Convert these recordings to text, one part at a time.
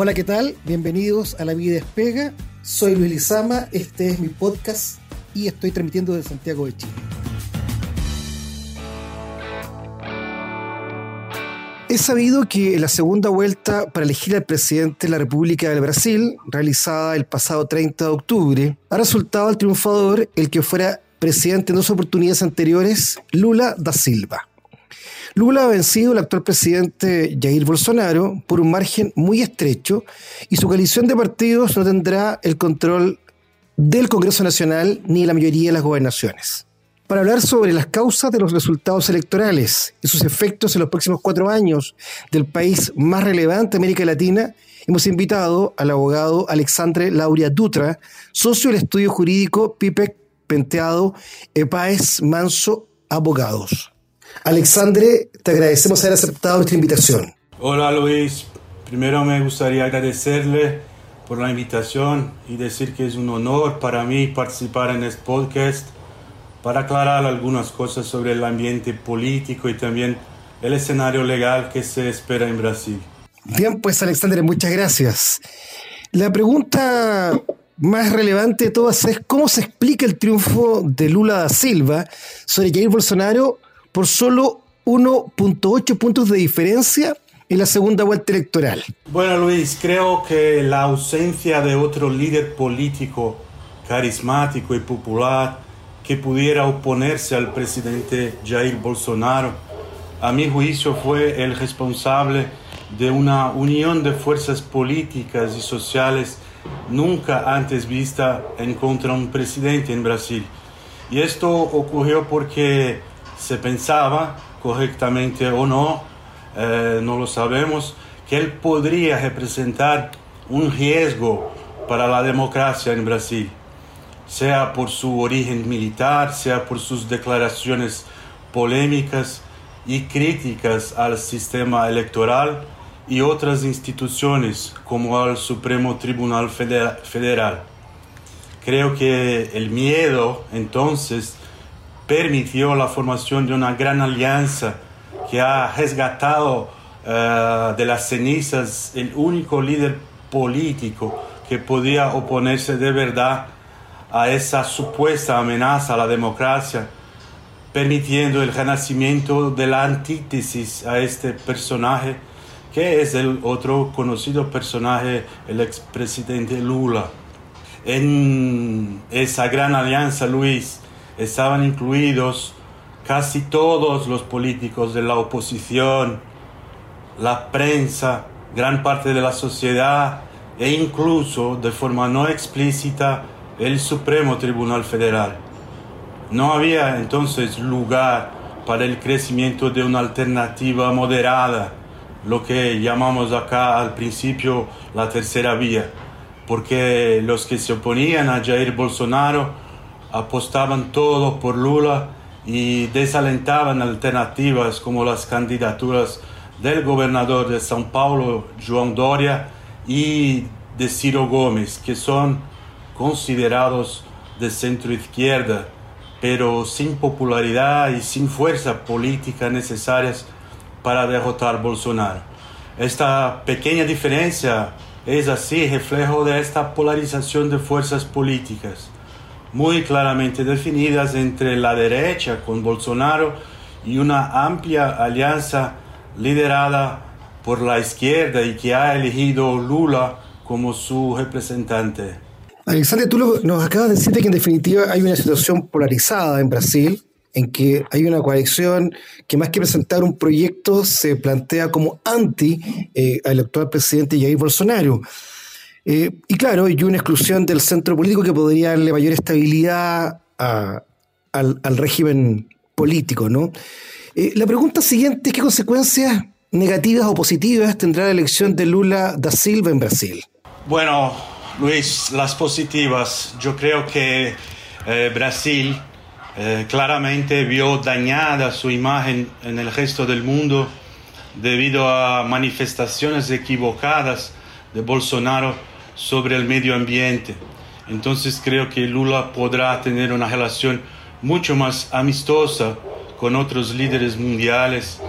Hola, ¿qué tal? Bienvenidos a La Vida Despega. Soy Luis Lizama, este es mi podcast y estoy transmitiendo desde Santiago de Chile. Es sabido que la segunda vuelta para elegir al presidente de la República del Brasil, realizada el pasado 30 de octubre, ha resultado al triunfador el que fuera presidente en dos oportunidades anteriores, Lula da Silva. Lula ha vencido al actual presidente Jair Bolsonaro por un margen muy estrecho y su coalición de partidos no tendrá el control del Congreso Nacional ni la mayoría de las gobernaciones. Para hablar sobre las causas de los resultados electorales y sus efectos en los próximos cuatro años del país más relevante de América Latina, hemos invitado al abogado Alexandre Lauria Dutra, socio del estudio jurídico Pipec Penteado Epaes Manso Abogados. Alexandre, te agradecemos haber aceptado nuestra invitación. Hola Luis, primero me gustaría agradecerle por la invitación y decir que es un honor para mí participar en este podcast para aclarar algunas cosas sobre el ambiente político y también el escenario legal que se espera en Brasil. Bien, pues Alexandre, muchas gracias. La pregunta más relevante de todas es cómo se explica el triunfo de Lula da Silva sobre Jair Bolsonaro por solo 1.8 puntos de diferencia en la segunda vuelta electoral. Bueno, Luis, creo que la ausencia de otro líder político carismático y popular que pudiera oponerse al presidente Jair Bolsonaro, a mi juicio fue el responsable de una unión de fuerzas políticas y sociales nunca antes vista en contra de un presidente en Brasil. Y esto ocurrió porque se pensaba, correctamente o no, eh, no lo sabemos, que él podría representar un riesgo para la democracia en Brasil, sea por su origen militar, sea por sus declaraciones polémicas y críticas al sistema electoral y otras instituciones como al Supremo Tribunal Federal. Creo que el miedo entonces permitió la formación de una gran alianza que ha resgatado uh, de las cenizas el único líder político que podía oponerse de verdad a esa supuesta amenaza a la democracia, permitiendo el renacimiento de la antítesis a este personaje, que es el otro conocido personaje, el expresidente Lula. En esa gran alianza, Luis, estaban incluidos casi todos los políticos de la oposición, la prensa, gran parte de la sociedad e incluso de forma no explícita el Supremo Tribunal Federal. No había entonces lugar para el crecimiento de una alternativa moderada, lo que llamamos acá al principio la tercera vía, porque los que se oponían a Jair Bolsonaro apostaban todo por Lula y desalentaban alternativas como las candidaturas del gobernador de São Paulo, João Doria, y de Ciro Gómez, que son considerados de centro izquierda, pero sin popularidad y sin fuerza política necesarias para derrotar Bolsonaro. Esta pequeña diferencia es así reflejo de esta polarización de fuerzas políticas muy claramente definidas entre la derecha con Bolsonaro y una amplia alianza liderada por la izquierda y que ha elegido Lula como su representante. Alexander, tú nos acabas de decir que en definitiva hay una situación polarizada en Brasil, en que hay una coalición que más que presentar un proyecto se plantea como anti eh, al actual presidente Jair Bolsonaro. Eh, y claro, hay una exclusión del centro político que podría darle mayor estabilidad al, régimen político, ¿no? Eh, la pregunta siguiente es qué consecuencias negativas o positivas tendrá la elección de Lula da Silva en Brasil. Bueno, Luis, las positivas. Yo creo que eh, Brasil claramente vio dañada su imagen en el resto del mundo debido a manifestaciones equivocadas de Bolsonaro sobre el medio ambiente. Entonces creo que Lula podrá tener una relación mucho más amistosa con otros líderes mundiales,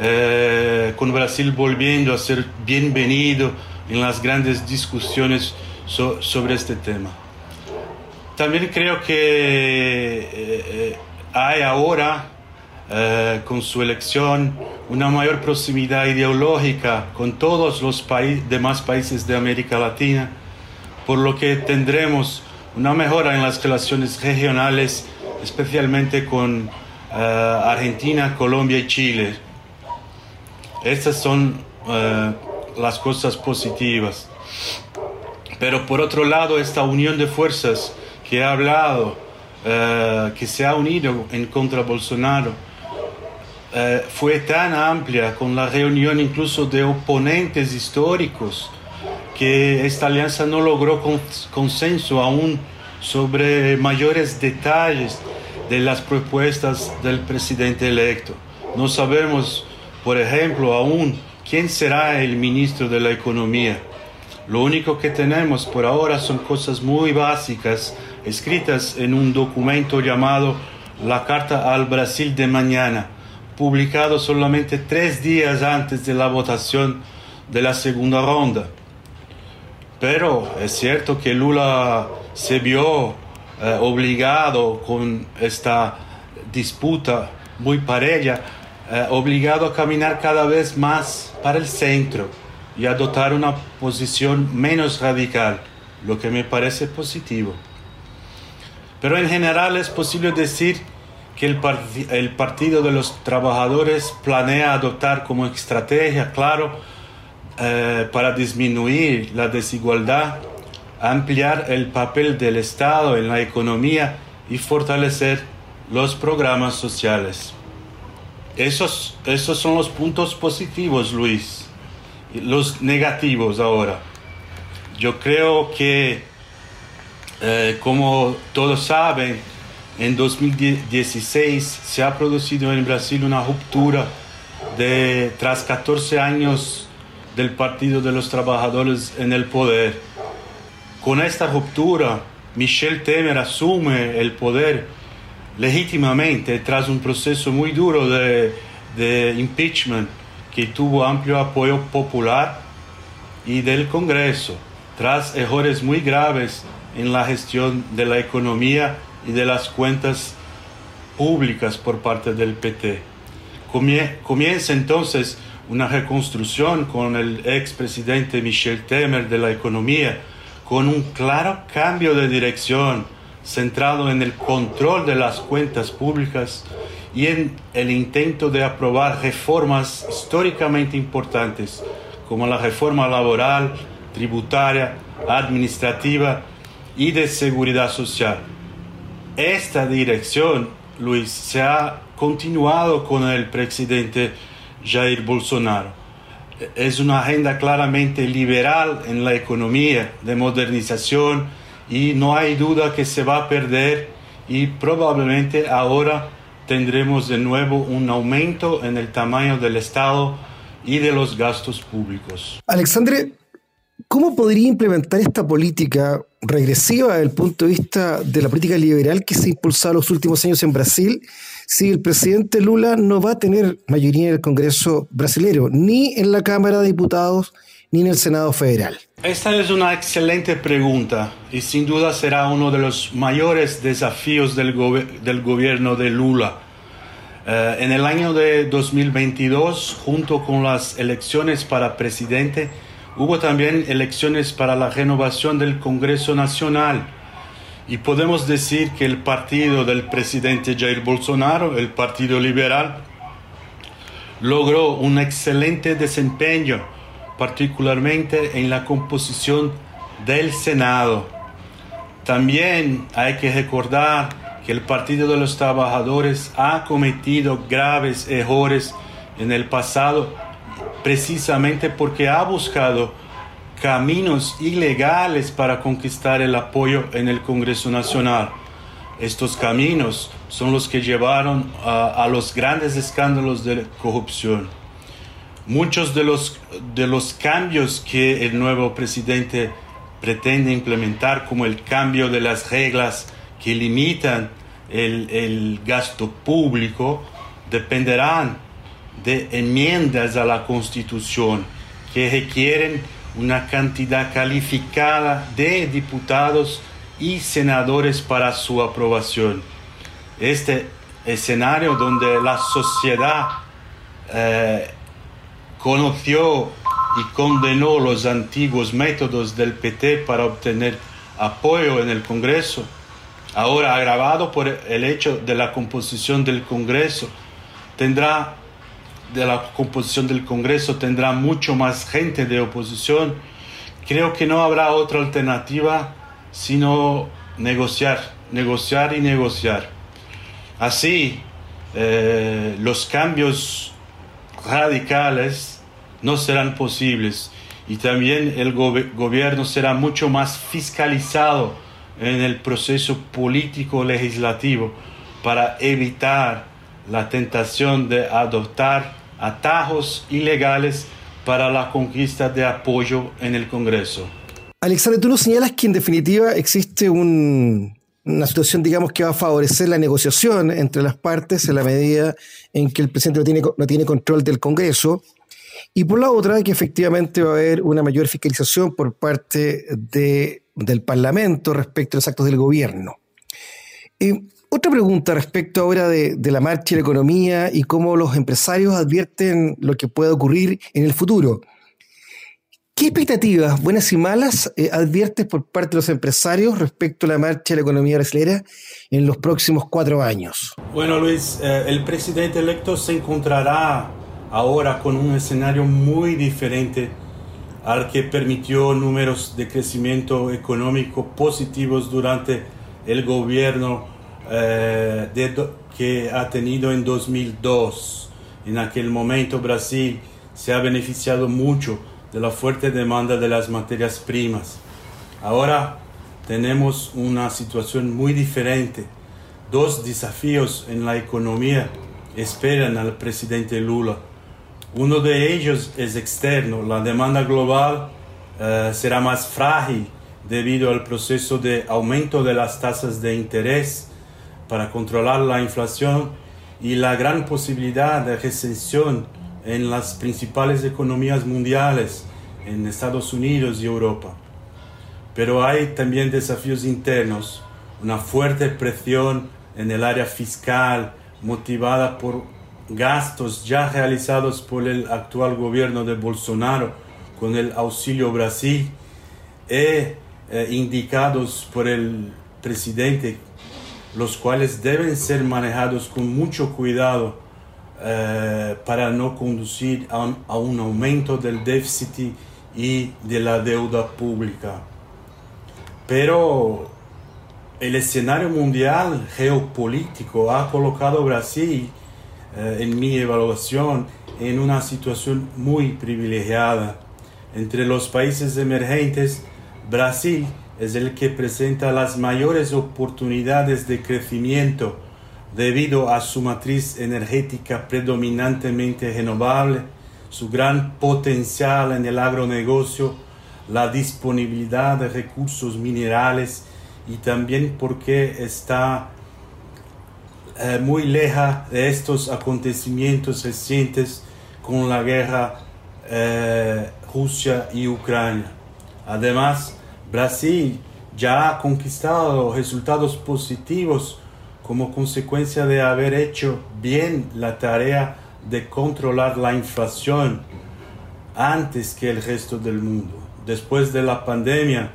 eh, con Brasil volviendo a ser bienvenido en las grandes discusiones sobre este tema. También creo que eh, eh, hay ahora, eh, con su elección, una mayor proximidad ideológica con todos los demás países de América Latina, por lo que tendremos una mejora en las relaciones regionales, especialmente con Argentina, Colombia y Chile. Estas son las cosas positivas. Pero por otro lado, esta unión de fuerzas que ha hablado, eh, que se ha unido en contra Bolsonaro, eh, fue tan amplia con la reunión incluso de oponentes históricos que esta alianza no logró consenso aún sobre mayores detalles de las propuestas del presidente electo. No sabemos, por ejemplo, aún quién será el ministro de la Economía. Lo único que tenemos por ahora son cosas muy básicas escritas en un documento llamado La Carta al Brasil de Mañana, publicado solamente tres días antes de la votación de la segunda ronda. Pero es cierto que Lula se vio eh, obligado con esta disputa muy pareja, eh, obligado a caminar cada vez más para el centro y adoptar una posición menos radical, lo que me parece positivo. Pero en general es posible decir que el, el Partido de los Trabajadores planea adoptar como estrategia, claro, eh, para disminuir la desigualdad, ampliar el papel del Estado en la economía y fortalecer los programas sociales. Esos, esos son los puntos positivos, Luis. Los negativos ahora. Yo creo que eh, como todos saben, en 2016 se ha producido en Brasil una ruptura de, tras 14 años del Partido de los Trabajadores en el poder. Con esta ruptura, Michel Temer asume el poder legítimamente tras un proceso muy duro de, de impeachment que tuvo amplio apoyo popular y del Congreso, tras errores muy graves en la gestión de la economía y de las cuentas públicas por parte del PT. Comienza entonces una reconstrucción con el expresidente Michel Temer de la economía, con un claro cambio de dirección centrado en el control de las cuentas públicas y en el intento de aprobar reformas históricamente importantes como la reforma laboral, tributaria, administrativa y de seguridad social. Esta dirección, Luis, se ha continuado con el presidente Jair Bolsonaro. Es una agenda claramente liberal en la economía, de modernización, y no hay duda que se va a perder y probablemente ahora tendremos de nuevo un aumento en el tamaño del Estado y de los gastos públicos. Alexandre, ¿cómo podría implementar esta política regresiva desde el punto de vista de la política liberal que se ha impulsado los últimos años en Brasil si el presidente Lula no va a tener mayoría en el Congreso brasileño, ni en la Cámara de Diputados, ni en el Senado Federal? Esta es una excelente pregunta y sin duda será uno de los mayores desafíos del, del gobierno de Lula. Eh, en el año de 2022, junto con las elecciones para presidente, hubo también elecciones para la renovación del Congreso Nacional. Y podemos decir que el partido del presidente Jair Bolsonaro, el Partido Liberal, logró un excelente desempeño particularmente en la composición del Senado. También hay que recordar que el Partido de los Trabajadores ha cometido graves errores en el pasado precisamente porque ha buscado caminos ilegales para conquistar el apoyo en el Congreso Nacional. Estos caminos son los que llevaron a, los grandes escándalos de corrupción. Muchos de los, de los cambios que el nuevo presidente pretende implementar, como el cambio de las reglas que limitan el, el gasto público, dependerán de enmiendas a la Constitución que requieren una cantidad calificada de diputados y senadores para su aprobación. Este escenario donde la sociedad eh, conoció y condenó los antiguos métodos del PT para obtener apoyo en el Congreso, ahora agravado por el hecho de la composición del Congreso, tendrá de la composición del Congreso tendrá mucho más gente de oposición. Creo que no habrá otra alternativa sino negociar, negociar y negociar. Así, eh, los cambios radicales no serán posibles y también el gobierno será mucho más fiscalizado en el proceso político legislativo para evitar la tentación de adoptar atajos ilegales para la conquista de apoyo en el Congreso. Alexander, tú nos señalas que en definitiva existe una situación, digamos, que va a favorecer la negociación entre las partes en la medida en que el presidente no tiene, no tiene control del Congreso. Y por la otra, que efectivamente va a haber una mayor fiscalización por parte de, del Parlamento respecto a los actos del gobierno. Eh, otra pregunta respecto ahora de, la marcha y la economía y cómo los empresarios advierten lo que puede ocurrir en el futuro. ¿Qué expectativas, buenas y malas, eh, adviertes por parte de los empresarios respecto a la marcha y la economía brasileña en los próximos cuatro años? Bueno, Luis, eh, el presidente electo se encontrará ahora con un escenario muy diferente al que permitió números de crecimiento económico positivos durante el gobierno eh, que ha tenido en 2002. En aquel momento Brasil se ha beneficiado mucho de la fuerte demanda de las materias primas. Ahora tenemos una situación muy diferente. Dos desafíos en la economía esperan al presidente Lula. Uno de ellos es externo. La demanda global eh, será más frágil debido al proceso de aumento de las tasas de interés para controlar la inflación y la gran posibilidad de recesión en las principales economías mundiales, en Estados Unidos y Europa. Pero hay también desafíos internos, una fuerte presión en el área fiscal motivada por gastos ya realizados por el actual gobierno de Bolsonaro con el auxilio Brasil e eh, indicados por el presidente los cuales deben ser manejados con mucho cuidado eh, para no conducir a un, aumento del déficit y de la deuda pública. Pero el escenario mundial geopolítico ha colocado a Brasil, eh, en mi evaluación, en una situación muy privilegiada. Entre los países emergentes, Brasil es el que presenta las mayores oportunidades de crecimiento debido a su matriz energética predominantemente renovable, su gran potencial en el agronegocio, la disponibilidad de recursos minerales y también porque está eh, muy leja de estos acontecimientos recientes con la guerra eh, Rusia y Ucrania. Además, Brasil ya ha conquistado resultados positivos como consecuencia de haber hecho bien la tarea de controlar la inflación antes que el resto del mundo. Después de la pandemia,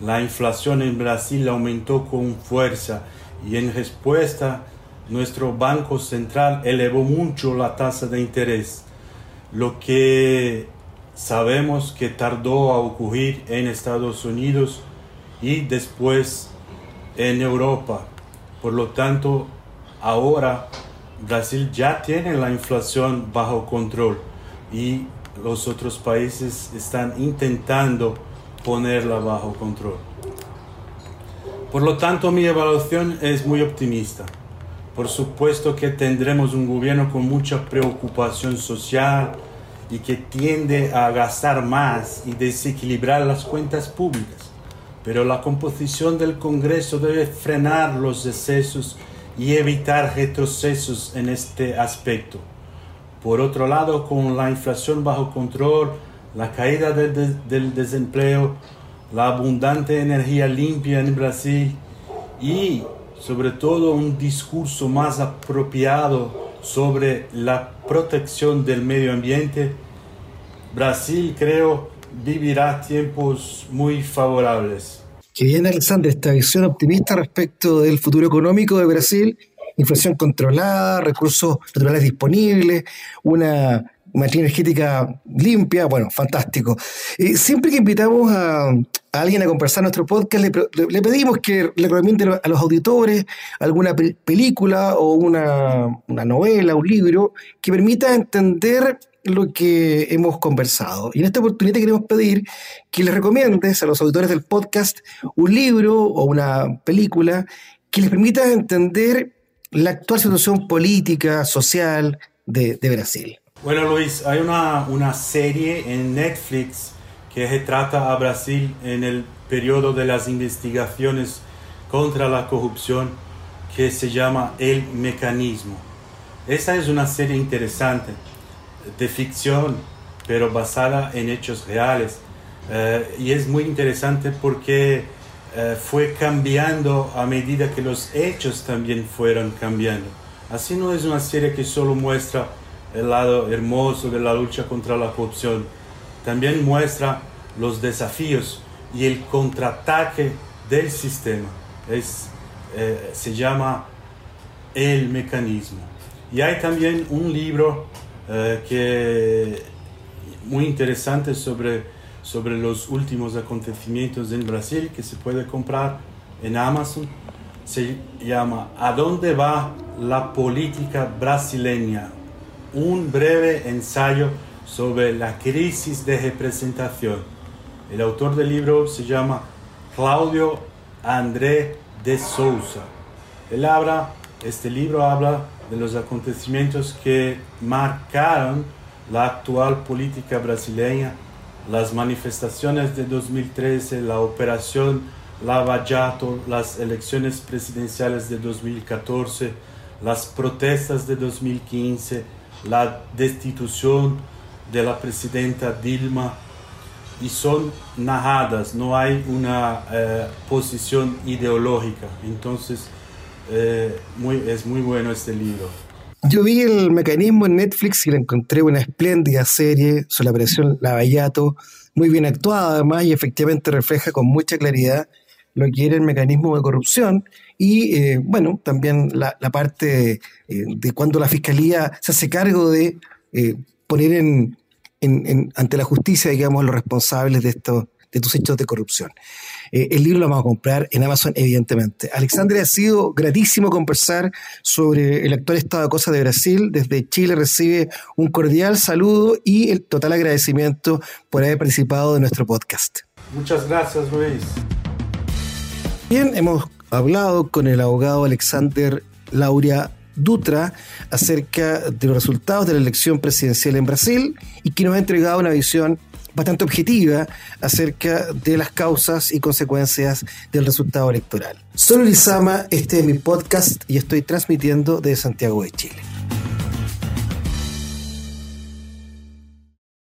la inflación en Brasil aumentó con fuerza y en respuesta nuestro Banco Central elevó mucho la tasa de interés, lo que sabemos que tardó a ocurrir en Estados Unidos y después en Europa. Por lo tanto, ahora Brasil ya tiene la inflación bajo control y los otros países están intentando ponerla bajo control. Por lo tanto, mi evaluación es muy optimista. Por supuesto que tendremos un gobierno con mucha preocupación social, y que tiende a gastar más y desequilibrar las cuentas públicas. Pero la composición del Congreso debe frenar los excesos y evitar retrocesos en este aspecto. Por otro lado, con la inflación bajo control, la caída del desempleo, la abundante energía limpia en Brasil y sobre todo un discurso más apropiado sobre la protección del medio ambiente, Brasil creo vivirá tiempos muy favorables. Que bien, Alexander, esta visión optimista respecto del futuro económico de Brasil, inflación controlada, recursos naturales disponibles, una matriz energética limpia, bueno, fantástico. Eh, siempre que invitamos a, alguien a conversar nuestro podcast, le, pedimos que le recomiende a los auditores alguna película o una, una novela, un libro que permita entender lo que hemos conversado. Y en esta oportunidad queremos pedir que les recomiendes a los auditores del podcast un libro o una película que les permita entender la actual situación política, social de, Brasil. Bueno, Luis, hay una, una serie en Netflix que retrata a Brasil en el periodo de las investigaciones contra la corrupción que se llama El Mecanismo. Esa es una serie interesante de ficción, pero basada en hechos reales. Eh, y es muy interesante porque eh, fue cambiando a medida que los hechos también fueron cambiando. Así no es una serie que solo muestra el lado hermoso de la lucha contra la corrupción, también muestra los desafíos y el contraataque del sistema. Es, eh, se llama El Mecanismo. Y hay también un libro eh, que muy interesante sobre, sobre los últimos acontecimientos en Brasil que se puede comprar en Amazon. Se llama ¿A dónde va la política brasileña? Un breve ensayo sobre la crisis de representación. El autor del libro se llama Claudio André de Souza. Él habla, este libro habla de los acontecimientos que marcaron la actual política brasileña, las manifestaciones de 2013, la operación Lava las elecciones presidenciales de 2014, las protestas de 2015, la destitución de la presidenta Dilma, y son narradas, no hay una eh, posición ideológica. Entonces, eh, muy, es muy bueno este libro. Yo vi el mecanismo en Netflix y le encontré una espléndida serie sobre la operación Lavallato, muy bien actuada además y efectivamente refleja con mucha claridad lo que el mecanismo de corrupción y eh, bueno, también la, parte eh, de, cuando la fiscalía se hace cargo de poner en, ante la justicia, digamos, los responsables de estos de tus hechos de corrupción. Eh, el libro lo vamos a comprar en Amazon, evidentemente. Alexandre, ha sido gratísimo conversar sobre el actual estado de cosas de Brasil. Desde Chile recibe un cordial saludo y el total agradecimiento por haber participado de nuestro podcast. Muchas gracias, Luis. Bien, hemos hablado con el abogado Alexander Lauria Dutra acerca de los resultados de la elección presidencial en Brasil y que nos ha entregado una visión bastante objetiva acerca de las causas y consecuencias del resultado electoral. Soy Lizama, este es mi podcast y estoy transmitiendo desde Santiago de Chile.